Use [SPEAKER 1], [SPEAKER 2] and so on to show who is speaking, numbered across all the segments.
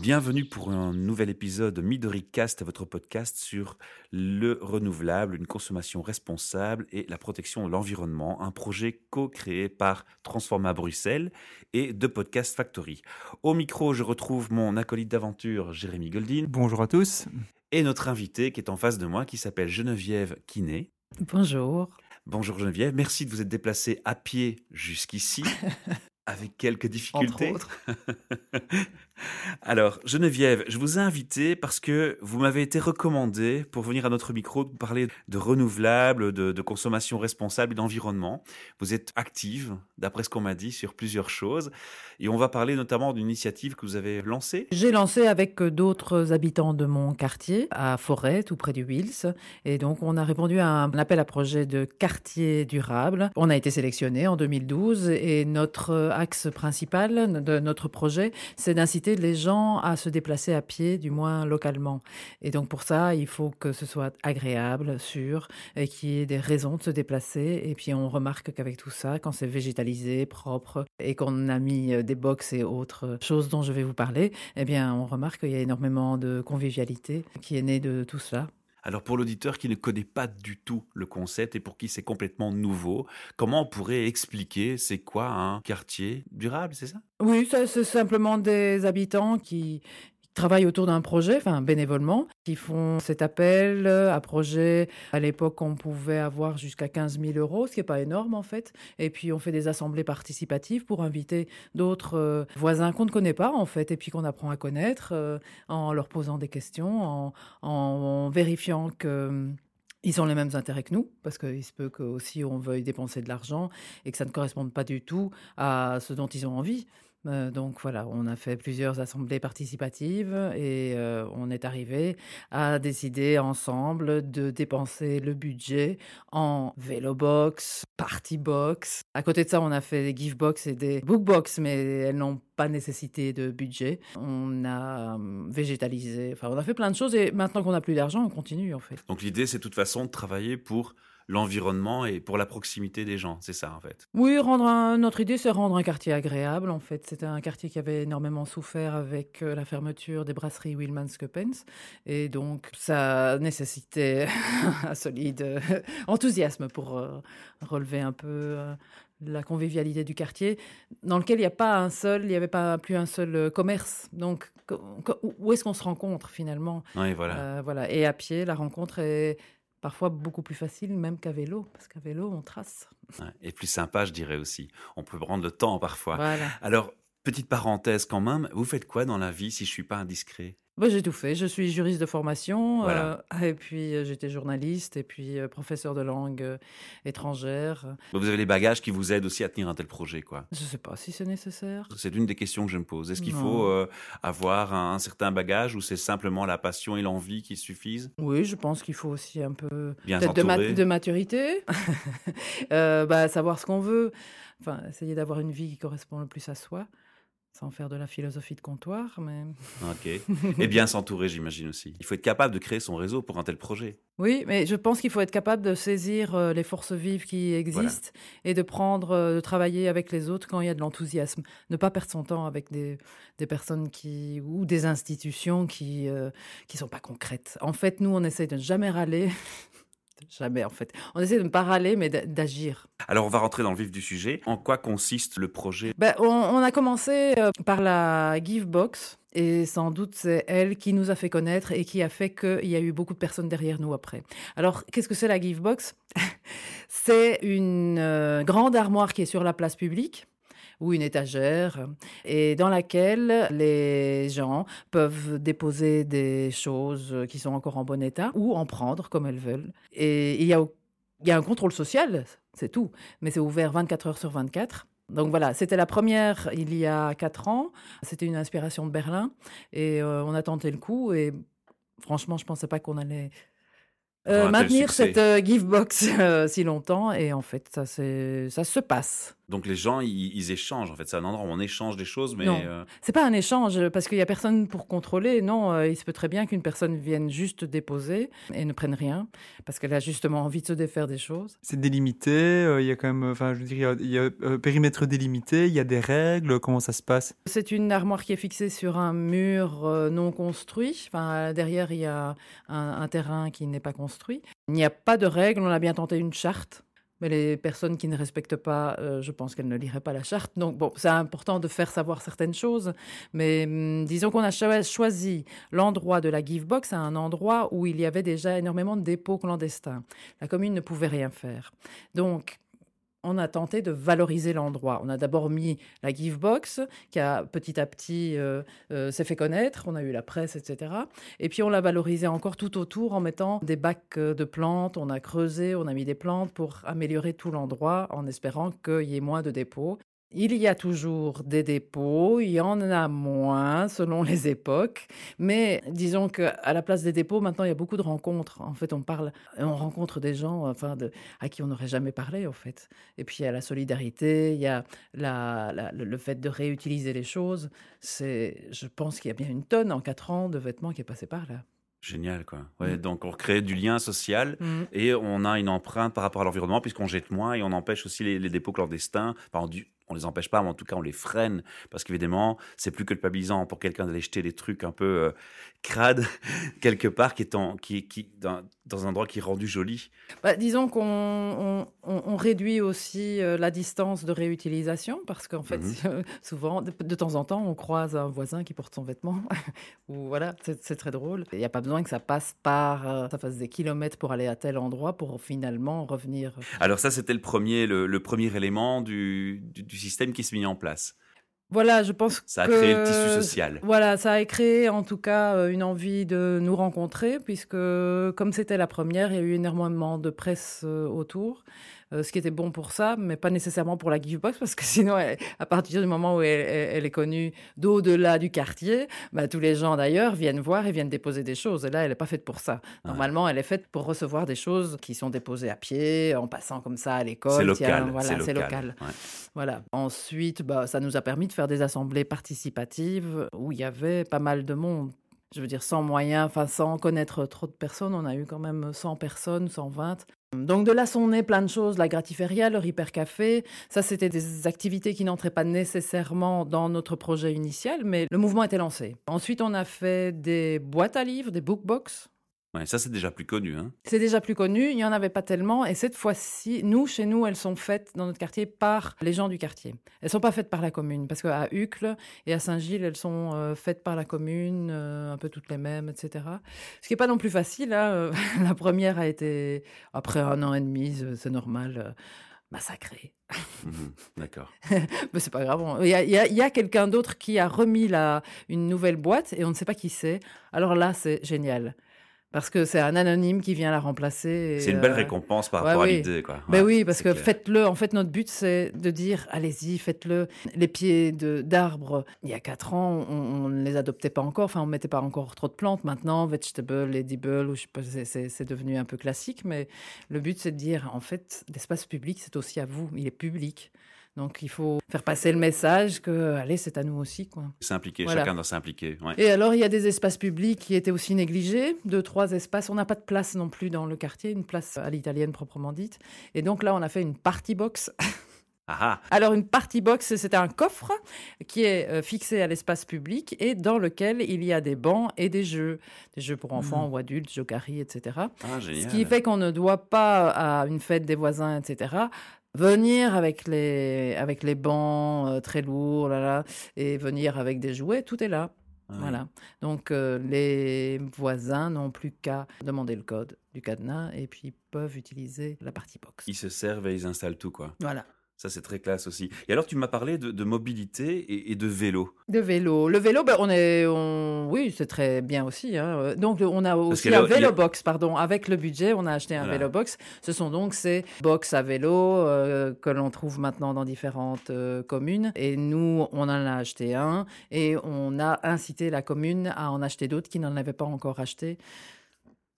[SPEAKER 1] Bienvenue pour un nouvel épisode Midori Cast, votre podcast sur le renouvelable, une consommation responsable et la protection de l'environnement, un projet co-créé par Transforma Bruxelles et The Podcast Factory. Au micro, je retrouve mon acolyte d'aventure, Jérémy Goldin.
[SPEAKER 2] Bonjour à tous.
[SPEAKER 1] Et notre invité qui est en face de moi, qui s'appelle Geneviève Kiné.
[SPEAKER 3] Bonjour.
[SPEAKER 1] Bonjour Geneviève, merci de vous être déplacée à pied jusqu'ici. avec quelques difficultés. Alors, Geneviève, je vous ai invité parce que vous m'avez été recommandé pour venir à notre micro pour parler de renouvelables, de, consommation responsable et d'environnement. Vous êtes active, d'après ce qu'on m'a dit, sur plusieurs choses. Et on va parler notamment d'une initiative que vous avez lancée.
[SPEAKER 3] J'ai lancé avec d'autres habitants de mon quartier, à Forêt, tout près du Wills. Et donc, on a répondu à un appel à projet de quartier durable. On a été sélectionné en 2012 et notre axe principal de notre projet, c'est d'inciter les gens à se déplacer à pied, du moins localement. Et donc pour ça, il faut que ce soit agréable, sûr, et qu'il y ait des raisons de se déplacer. Et puis on remarque qu'avec tout ça, quand c'est végétalisé, propre, et qu'on a mis euh, des box et autres choses dont je vais vous parler, eh bien on remarque qu'il y a énormément de convivialité qui est née de tout cela.
[SPEAKER 1] Alors pour l'auditeur qui ne connaît pas du tout le concept et pour qui c'est complètement nouveau, comment on pourrait expliquer c'est quoi un quartier durable, c'est ça?
[SPEAKER 3] Oui, c'est simplement des habitants qui travaillent autour d'un projet, enfin bénévolement, qui font cet appel à projet. À l'époque, on pouvait avoir jusqu'à 15 000 euros, ce qui n'est pas énorme en fait. Et puis, on fait des assemblées participatives pour inviter d'autres euh, voisins qu'on ne connaît pas en fait, et puis qu'on apprend à connaître euh, en leur posant des questions, en, en vérifiant que ils ont les mêmes intérêts que nous, parce qu'il se peut que aussi on veuille dépenser de l'argent et que ça ne corresponde pas du tout à ce dont ils ont envie. Euh, donc voilà, on a fait plusieurs assemblées participatives et euh, on est arrivé à décider ensemble de dépenser le budget en vélo box, party box. À côté de ça, on a fait des gift box et des book box, mais elles n'ont pas nécessité de budget. On a hum, végétalisé, enfin on a fait plein de choses et maintenant qu'on n'a plus d'argent, on continue en fait.
[SPEAKER 1] Donc l'idée, c'est de toute façon de travailler pour l'environnement et pour la proximité des gens. C'est ça, en fait?
[SPEAKER 3] Oui, rendre notre idée, c'est rendre un quartier agréable. En fait, c'était un quartier qui avait énormément souffert avec euh, la fermeture des brasseries Willmans Cuppens. Et donc, ça nécessitait un solide euh, enthousiasme pour euh, relever un peu la convivialité du quartier, dans lequel il n'y a pas un seul, il n'y avait pas plus un seul commerce. Donc, où est-ce qu'on se rencontre finalement?
[SPEAKER 1] Oui, voilà.
[SPEAKER 3] voilà. Et à pied, la rencontre est parfois beaucoup plus facile même qu'à vélo, parce qu'à vélo, on trace.
[SPEAKER 1] et plus sympa, je dirais aussi. On peut prendre le temps parfois. Alors, petite parenthèse quand même, vous faites quoi dans la vie si je suis pas indiscret?
[SPEAKER 3] Bah, j'ai tout fait. Je suis juriste de formation, euh, et puis euh, j'étais journaliste, et puis euh, professeur de langue étrangère.
[SPEAKER 1] Bah, vous avez les bagages qui vous aident aussi à tenir un tel projet, quoi.
[SPEAKER 3] Je ne sais pas si c'est nécessaire.
[SPEAKER 1] C'est une des questions que je me pose. Est-ce qu'il faut avoir un, certain bagage ou c'est simplement la passion et l'envie qui suffisent?
[SPEAKER 3] Oui, je pense qu'il faut aussi un peu de, de, maturité, bah, savoir ce qu'on veut, enfin, essayer d'avoir une vie qui correspond le plus à soi sans faire de la philosophie de comptoir, mais...
[SPEAKER 1] Ok. Et bien s'entourer, j'imagine aussi. Il faut être capable de créer son réseau pour un tel projet.
[SPEAKER 3] Oui, mais je pense qu'il faut être capable de saisir euh, les forces vives qui existent et de prendre, euh, de travailler avec les autres quand il y a de l'enthousiasme. Ne pas perdre son temps avec des, des personnes qui ou des institutions qui ne euh, qui sont pas concrètes. En fait, nous, on essaie de ne jamais râler Jamais, en fait. On essaie de ne pas râler, mais d'agir.
[SPEAKER 1] Alors, on va rentrer dans le vif du sujet. En quoi consiste le projet?
[SPEAKER 3] Ben, on, a commencé euh, par la Givebox. Et sans doute, c'est elle qui nous a fait connaître et qui a fait qu'il y a eu beaucoup de personnes derrière nous après. Alors, qu'est-ce que c'est la Givebox C'est une euh, grande armoire qui est sur la place publique ou une étagère, et dans laquelle les gens peuvent déposer des choses qui sont encore en bon état ou en prendre comme elles veulent. Et il y a, il y a un contrôle social, c'est tout, mais c'est ouvert 24 heures sur 24. Donc voilà, c'était la première il y a quatre ans. C'était une inspiration de Berlin et euh, on a tenté le coup et franchement, je pensais pas qu'on allait euh, maintenir cette euh, gift box si longtemps et en fait ça ça se passe
[SPEAKER 1] Donc les gens, ils, ils échangent en fait. C'est un endroit où on échange des choses, mais
[SPEAKER 3] Non.
[SPEAKER 1] euh,
[SPEAKER 3] C'est pas un échange parce qu'il y a personne pour contrôler. Non, euh, il se peut très bien qu'une personne vienne juste déposer et ne prenne rien parce qu'elle a justement envie de se défaire des choses.
[SPEAKER 2] C'est délimité, euh, il y a quand même, enfin, je veux dire, il y a, il y a, euh, périmètre délimité, il y a des règles, comment ça se passe?
[SPEAKER 3] C'est une armoire qui est fixée sur un mur euh, non construit. Enfin, derrière, il y a un, un terrain qui n'est pas construit. Il n'y a pas de règles. On a bien tenté une charte. Mais les personnes qui ne respectent pas, euh, je pense qu'elles ne liraient pas la charte. Donc, bon, c'est important de faire savoir certaines choses. Mais hum, disons qu'on a cho- choisi l'endroit de la Givebox à un endroit où il y avait déjà énormément de dépôts clandestins. La commune ne pouvait rien faire. Donc, on a tenté de valoriser l'endroit. On a d'abord mis la Givebox, qui a petit à petit euh, euh, s'est fait connaître. On a eu la presse, etc. Et puis on l'a valorisé encore tout autour en mettant des bacs euh, de plantes. On a creusé, on a mis des plantes pour améliorer tout l'endroit en espérant qu'il y ait moins de dépôts. Il y a toujours des dépôts, il y en a moins selon les époques, mais disons qu'à la place des dépôts, maintenant il y a beaucoup de rencontres. En fait, on parle, on rencontre des gens, enfin, de, à qui on n'aurait jamais parlé, en fait. Et puis il y a la solidarité, il y a la, la- le fait de réutiliser les choses. C'est, je pense qu'il y a bien une tonne en quatre ans de vêtements qui est passé par là.
[SPEAKER 1] génial quoi. Ouais,
[SPEAKER 3] Mm.
[SPEAKER 1] donc on crée du lien social et on a une empreinte par rapport à l'environnement puisqu'on jette moins et on empêche aussi les, les dépôts clandestins. Enfin, on, du- on les empêche pas, mais en tout cas on les freine parce qu'évidemment c'est plus culpabilisant pour quelqu'un d'aller jeter des trucs un peu euh, crades quelque part qui est en, qui, qui dans, dans un endroit qui est rendu joli.
[SPEAKER 3] Bah, disons qu'on on, on- on réduit aussi euh, la distance de réutilisation parce qu'en fait,
[SPEAKER 1] Mhm.
[SPEAKER 3] souvent, de, de temps en temps, on croise un voisin qui porte son vêtement. Ou voilà, c'est très drôle. Il n'y a pas besoin que ça passe par, euh, ça fasse des kilomètres pour aller à tel endroit pour finalement revenir.
[SPEAKER 1] Alors ça c'était le premier, le, le premier élément du, du, du système qui s'est mis en place.
[SPEAKER 3] Voilà, je pense
[SPEAKER 1] Ça a
[SPEAKER 3] que
[SPEAKER 1] créé le tissu social.
[SPEAKER 3] Voilà, ça a créé en tout cas euh, une envie de nous rencontrer, puisque comme c'était la première, il y a eu énormément de presse euh, autour, euh, ce qui était bon pour ça, mais pas nécessairement pour la Givebox, parce que sinon, elle- à partir du moment où elle, elle- elle est connue d'au-delà du quartier, bah, tous les gens d'ailleurs viennent voir et viennent déposer des choses. Et là, elle n'est pas faite pour ça. Normalement, elle est faite pour recevoir des choses qui sont déposées à pied, en passant comme ça à l'école.
[SPEAKER 1] C'est
[SPEAKER 3] Tiens,
[SPEAKER 1] local.
[SPEAKER 3] voilà,
[SPEAKER 1] c'est
[SPEAKER 3] c'est
[SPEAKER 1] local.
[SPEAKER 3] local.
[SPEAKER 1] ouais.
[SPEAKER 3] Voilà. Ensuite, bah, ça nous a permis de faire des assemblées participatives où il y avait pas mal de monde. Je veux dire, sans moyens, enfin, sans connaître trop de personnes, on a eu quand même 100 personnes, 120. Donc de là sont nées plein de choses, la gratiféria, le hypercafé. Ça, c'était des activités qui n'entraient pas nécessairement dans notre projet initial, mais le mouvement était lancé. Ensuite, on a fait des boîtes à livres, des bookbox.
[SPEAKER 1] Ouais, ça c'est déjà plus connu. Hein.
[SPEAKER 3] C'est déjà plus connu, il n'y en avait pas tellement. Et cette fois-ci, nous, chez nous, elles sont faites dans notre quartier par les gens du quartier. Elles ne sont pas faites par la commune, parce qu'à Uccle et à Saint-Gilles, elles sont euh, faites par la commune, euh, un peu toutes les mêmes, etc. Ce qui n'est pas non plus facile. hein, euh, la première a été, après un an et demi, c'est normal, massacrée.
[SPEAKER 1] Mhm, D'accord.
[SPEAKER 3] Mais c'est pas grave. Il y a, a quelqu'un d'autre qui a remis la, une nouvelle boîte et on ne sait pas qui c'est. Alors là, c'est génial. Parce que c'est un anonyme qui vient la remplacer.
[SPEAKER 1] C'est une belle
[SPEAKER 3] euh,
[SPEAKER 1] récompense par
[SPEAKER 3] ouais,
[SPEAKER 1] rapport à l'idée. quoi.
[SPEAKER 3] Ben oui, parce que faites-le. En fait, notre but, c'est de dire, allez-y, faites-le. Les pieds de- d'arbres, il y a quatre ans, on, ne les adoptait pas encore. Enfin, on ne mettait pas encore trop de plantes. Maintenant, vegetable, edible, ou je sais pas, c'est- c'est c'est devenu un peu classique. Mais le but, c'est de dire, en fait, l'espace public, c'est aussi à vous. Il est public. Donc, il faut faire passer le message que, allez, c'est à nous aussi, quoi.
[SPEAKER 1] S'impliquer,
[SPEAKER 3] Voilà.
[SPEAKER 1] chacun doit s'impliquer. ouais.
[SPEAKER 3] Et alors, il y a des espaces publics qui étaient aussi négligés, deux, trois espaces. On n'a pas de place non plus dans le quartier, une place à l'italienne proprement dite. Et donc là, on a fait une party box.
[SPEAKER 1] Ah ah,
[SPEAKER 3] Alors, une party box, c'est un coffre qui est euh, fixé à l'espace public et dans lequel il y a des bancs et des jeux. Des jeux pour enfants ou adultes, Jokari, etc.
[SPEAKER 1] ah, génial.
[SPEAKER 3] Ce qui fait qu'on ne doit pas, à une fête des voisins, etc., venir avec les, avec les bancs euh, très lourds là, là, et venir avec des jouets. Tout est là.
[SPEAKER 1] Ah.
[SPEAKER 3] Voilà. Donc euh, les voisins n'ont plus qu'à demander le code du cadenas et puis peuvent utiliser la partie box.
[SPEAKER 1] Ils se servent et ils installent tout, quoi.
[SPEAKER 3] Voilà.
[SPEAKER 1] Ça, c'est très classe aussi. Et alors, tu m'as parlé de, de mobilité et, et de vélo.
[SPEAKER 3] De vélo. Le vélo, ben, on est, on... oui, c'est très bien aussi. hein. Donc, on a aussi un
[SPEAKER 1] a-
[SPEAKER 3] vélo box, pardon. Avec le budget, on a acheté un
[SPEAKER 1] Voilà.
[SPEAKER 3] vélo box. Ce sont donc ces box à vélo euh, que l'on trouve maintenant dans différentes euh, communes. Et nous, on en a acheté un et on a incité la commune à en acheter d'autres qui n'en avaient pas encore acheté.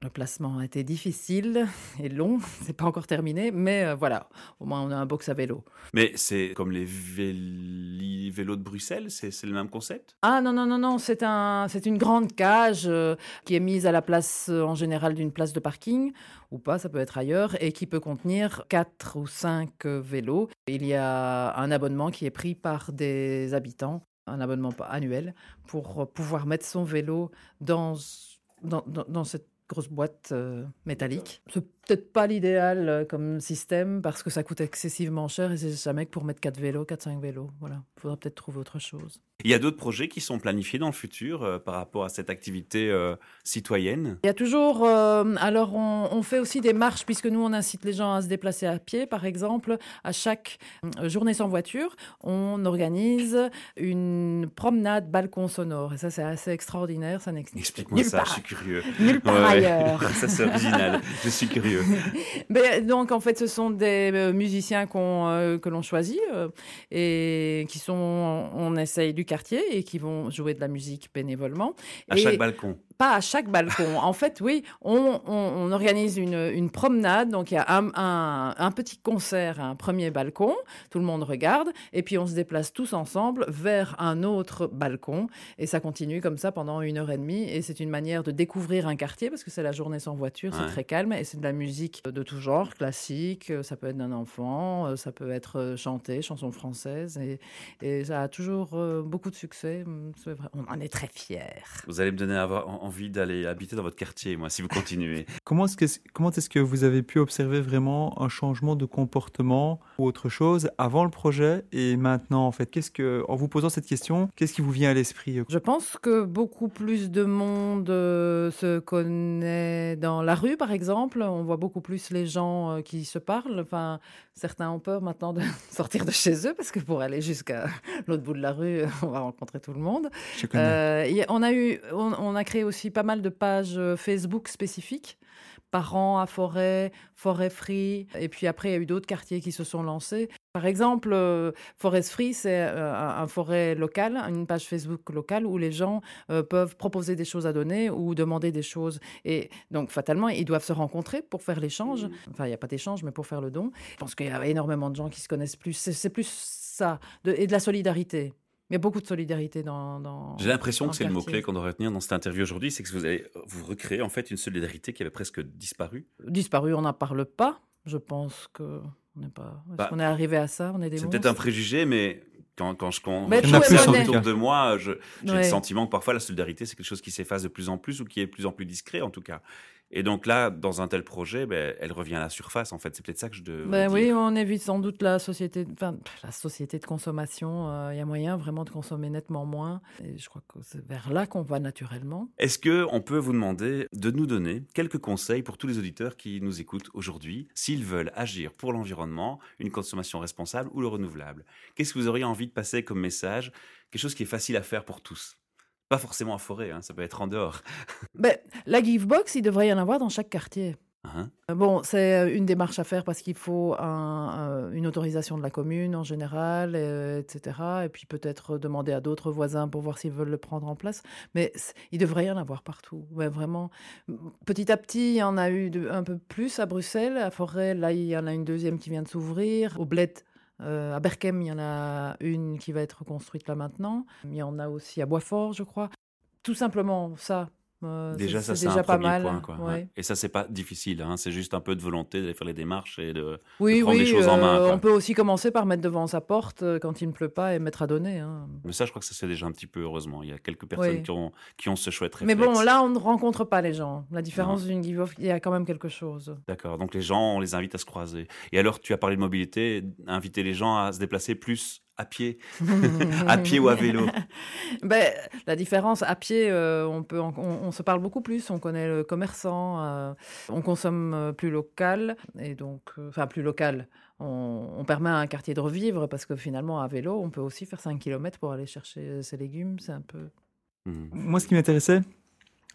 [SPEAKER 3] Le placement a été difficile et long, c'est pas encore terminé, mais euh, voilà, au moins on a un box à vélo.
[SPEAKER 1] Mais c'est comme les véli- vélos de Bruxelles, c'est le même concept?
[SPEAKER 3] Ah non, non, non, non, c'est un, une grande cage euh, qui est mise à la place euh, en général d'une place de parking, ou pas, ça peut être ailleurs, et qui peut contenir quatre ou cinq euh, vélos. Il y a un abonnement qui est pris par des habitants, un abonnement annuel, pour pouvoir mettre son vélo dans, dans, dans- dans cette grosse boîte euh, métallique. Peut-être pas l'idéal euh, comme système parce que ça coûte excessivement cher et c'est jamais que pour mettre quatre vélos, 4-5 vélos. Voilà, il faudra peut-être trouver autre chose.
[SPEAKER 1] Il y a d'autres projets qui sont planifiés dans le futur euh, par rapport à cette activité euh, citoyenne?
[SPEAKER 3] Il y a toujours, euh, alors on, on fait aussi des marches puisque nous on incite les gens à se déplacer à pied par exemple. À chaque journée sans voiture, on organise une promenade balcon sonore et ça c'est assez extraordinaire, ça n'existe
[SPEAKER 1] Explique-moi ça, je suis curieux.
[SPEAKER 3] nulle part
[SPEAKER 1] ouais.
[SPEAKER 3] ailleurs.
[SPEAKER 1] ça c'est original, je suis curieux.
[SPEAKER 3] Ben, donc en fait ce sont des euh, musiciens euh, que l'on choisit euh, et qui sont, on essaye du quartier et qui vont jouer de la musique bénévolement.
[SPEAKER 1] À
[SPEAKER 3] Et-
[SPEAKER 1] chaque balcon.
[SPEAKER 3] Pas à chaque balcon. En fait, oui, on, on- on organise une, une promenade. Donc, il y a un, un- un petit concert à un premier balcon. Tout le monde regarde. Et puis, on se déplace tous ensemble vers un autre balcon. Et ça continue comme ça pendant une heure et demie. Et c'est une manière de découvrir un quartier parce que c'est la journée sans voiture.
[SPEAKER 1] Ouais.
[SPEAKER 3] C'est très calme. Et c'est de la musique de tout genre, classique. Ça peut être d'un enfant. euh, Ça peut être euh, chanté, chanson française. Et, et ça a toujours euh, beaucoup de succès. On en est très fiers.
[SPEAKER 1] Vous allez me donner avoir- en- envie d'aller habiter dans votre quartier, moi, si vous continuez.
[SPEAKER 2] Comment est-ce que, comment est-ce que vous avez pu observer vraiment un changement de comportement ou autre chose avant le projet et maintenant en fait? Qu'est-ce que, en vous posant cette question, qu'est-ce qui vous vient à l'esprit
[SPEAKER 3] Je pense que beaucoup plus de monde euh, se connaît dans la rue, par exemple. On voit beaucoup plus les gens euh, qui se parlent. Enfin, certains ont peur maintenant de sortir de chez eux parce que pour aller jusqu'à l'autre bout de la rue, on va rencontrer tout le monde.
[SPEAKER 2] Je connais.
[SPEAKER 3] Euh, on, a eu, on, on a créé aussi pas mal de pages euh, Facebook spécifiques. Parents à Forêt, Forêt Free. Et puis après, il y a eu d'autres quartiers qui se sont lancés. Par exemple, euh, Forest Free, c'est euh, un, un forêt local, une page Facebook locale où les gens euh, peuvent proposer des choses à donner ou demander des choses. Et donc, fatalement, ils doivent se rencontrer pour faire l'échange. Enfin, il n'y a pas d'échange, mais pour faire le don. Je pense qu'il y a énormément de gens qui se connaissent plus. C'est c'est plus ça. De- et de la solidarité. Il y a beaucoup de solidarité dans. dans
[SPEAKER 1] J'ai l'impression que c'est le mot-clé qu'on devrait retenir dans cette interview aujourd'hui, c'est que vous allez vous recréer en fait une solidarité qui avait presque disparu.
[SPEAKER 3] Disparu, on n'en parle pas. Je pense que on n'est pas. Est-ce
[SPEAKER 1] Bah,
[SPEAKER 3] qu'on est arrivé à ça? On est des
[SPEAKER 1] C'est peut-être un préjugé, mais quand, quand je quand
[SPEAKER 3] Mais
[SPEAKER 1] je autour de moi, j'ai le sentiment que parfois la solidarité, c'est quelque chose qui s'efface de plus en plus ou qui est de plus en plus discret en tout cas. Et donc là, dans un tel projet, ben, elle revient à la surface en fait. C'est peut-être ça que je
[SPEAKER 3] Ben oui, on évite sans doute la société, enfin, la société de consommation. euh, Il y a moyen vraiment de consommer nettement moins. Et je crois que c'est vers là qu'on va naturellement.
[SPEAKER 1] Est-ce que on peut vous demander de nous donner quelques conseils pour tous les auditeurs qui nous écoutent aujourd'hui, s'ils veulent agir pour l'environnement, une consommation responsable ou le renouvelable? Qu'est-ce que vous auriez envie de passer comme message? Quelque chose qui est facile à faire pour tous. Pas forcément en forêt, hein, ça peut être en dehors.
[SPEAKER 3] Ben, la Givebox, il devrait y en avoir dans chaque quartier.
[SPEAKER 1] Hein?
[SPEAKER 3] Euh, Bon, c'est euh, une démarche à faire parce qu'il faut un- euh, une autorisation de la commune en général, etc. Et puis peut-être demander à d'autres voisins pour voir s'ils veulent le prendre en place. Mais il devrait y en avoir partout. Ouais, vraiment. Petit à petit, il y en a eu un peu plus à Bruxelles. À Forêt, là, il y en a une deuxième qui vient de s'ouvrir. Au Bled, euh, à Berkem, il y en a une qui va être construite là maintenant. Il y en a aussi à Boisfort, je crois. Tout simplement, ça. Euh,
[SPEAKER 1] Déjà, ça,
[SPEAKER 3] c'est
[SPEAKER 1] c'est un
[SPEAKER 3] pas
[SPEAKER 1] premier
[SPEAKER 3] mal.
[SPEAKER 1] point. Quoi,
[SPEAKER 3] ouais.
[SPEAKER 1] ouais. Et ça, c'est pas difficile. Hein, c'est juste un peu de volonté d'aller faire les démarches et de.
[SPEAKER 3] Oui,
[SPEAKER 1] prendre
[SPEAKER 3] oui,
[SPEAKER 1] les choses en main,
[SPEAKER 3] euh,
[SPEAKER 1] quoi.
[SPEAKER 3] on peut aussi commencer par mettre devant sa porte euh, quand il ne pleut pas et mettre à donner. hein.
[SPEAKER 1] Mais ça, je crois que ça se fait déjà un petit peu, heureusement. Il y a quelques personnes
[SPEAKER 3] Oui.
[SPEAKER 1] qui, ont, qui ont ce chouette
[SPEAKER 3] Mais
[SPEAKER 1] réflexe.
[SPEAKER 3] bon, là, on ne rencontre pas les gens. La différence d'une give-off, il y a quand même quelque chose.
[SPEAKER 1] D'accord. Donc les gens, on les invite à se croiser. Et alors, tu as parlé de mobilité, inviter les gens à se déplacer plus à pied, à pied ou à vélo.
[SPEAKER 3] Ben, la différence, à pied, euh, on, peut, en- on, on se parle beaucoup plus, on connaît le commerçant, euh, on consomme euh, plus local, et donc, euh, enfin, plus local. On, on permet à un quartier de revivre parce que finalement, à vélo, on peut aussi faire 5 km pour aller chercher ses légumes. C'est un peu.
[SPEAKER 1] Mhm.
[SPEAKER 2] Moi, ce qui m'intéressait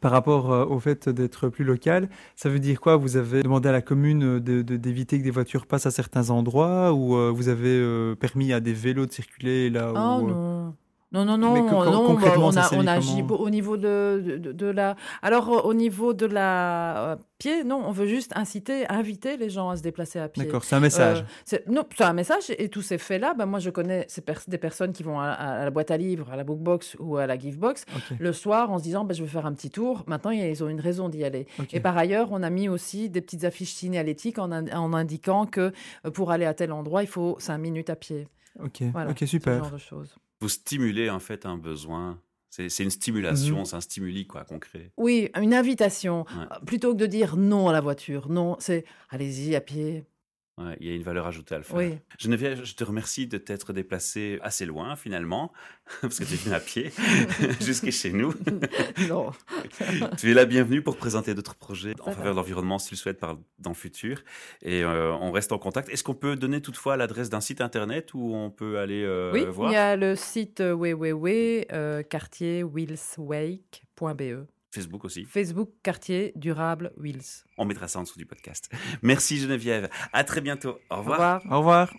[SPEAKER 2] par rapport euh, au fait d'être plus local, ça veut dire quoi? Vous avez demandé à la commune euh, de- de- d'éviter que des voitures passent à certains endroits ou euh, vous avez euh, permis à des vélos de circuler là
[SPEAKER 3] Oh
[SPEAKER 2] où...
[SPEAKER 3] non. Non, non, non,
[SPEAKER 2] co-
[SPEAKER 3] non, on, a, on agit au niveau de, de, de- la. Alors, au niveau de la euh, pied, non, on veut juste inciter, inviter les gens à se déplacer à pied.
[SPEAKER 2] D'accord, c'est un message.
[SPEAKER 3] Euh, c'est- non, c'est un message et tous ces faits-là, ben moi je connais ces pers- des personnes qui vont à, à la boîte à livres, à la bookbox ou à la givebox le soir en se disant ben, je veux faire un petit tour. Maintenant ils ont une raison d'y aller. Et par ailleurs, on a mis aussi des petites affiches signalétiques en, in- en indiquant que euh, pour aller à tel endroit, il faut 5 minutes à pied.
[SPEAKER 2] Ok,
[SPEAKER 3] Voilà,
[SPEAKER 2] ok,
[SPEAKER 3] ce
[SPEAKER 2] super.
[SPEAKER 3] genre de choses.
[SPEAKER 1] Vous stimulez en fait un besoin. C'est une stimulation,
[SPEAKER 2] Mhm.
[SPEAKER 1] c'est un stimuli quoi, concret.
[SPEAKER 3] Oui, une invitation.
[SPEAKER 1] Ouais.
[SPEAKER 3] Plutôt que de dire non à la voiture, non, c'est allez-y à pied.
[SPEAKER 1] Ouais, il y a une valeur ajoutée à le faire.
[SPEAKER 3] Oui.
[SPEAKER 1] Geneviève, je te remercie de t'être déplacée assez loin finalement, parce que tu es venue à pied jusqu'à chez nous.
[SPEAKER 3] non.
[SPEAKER 1] tu es la bienvenue pour présenter d'autres projets en faveur de l'environnement si tu le souhaites par- dans le futur. Et euh, on reste en contact. Est-ce qu'on peut donner toutefois l'adresse d'un site internet où on peut aller euh,
[SPEAKER 3] oui,
[SPEAKER 1] voir
[SPEAKER 3] il y a le site euh, www euh.
[SPEAKER 1] Facebook aussi.
[SPEAKER 3] Facebook quartier durable Wills.
[SPEAKER 1] On mettra ça en dessous du podcast. Merci Geneviève. À très bientôt. Au
[SPEAKER 3] revoir.
[SPEAKER 2] Au revoir.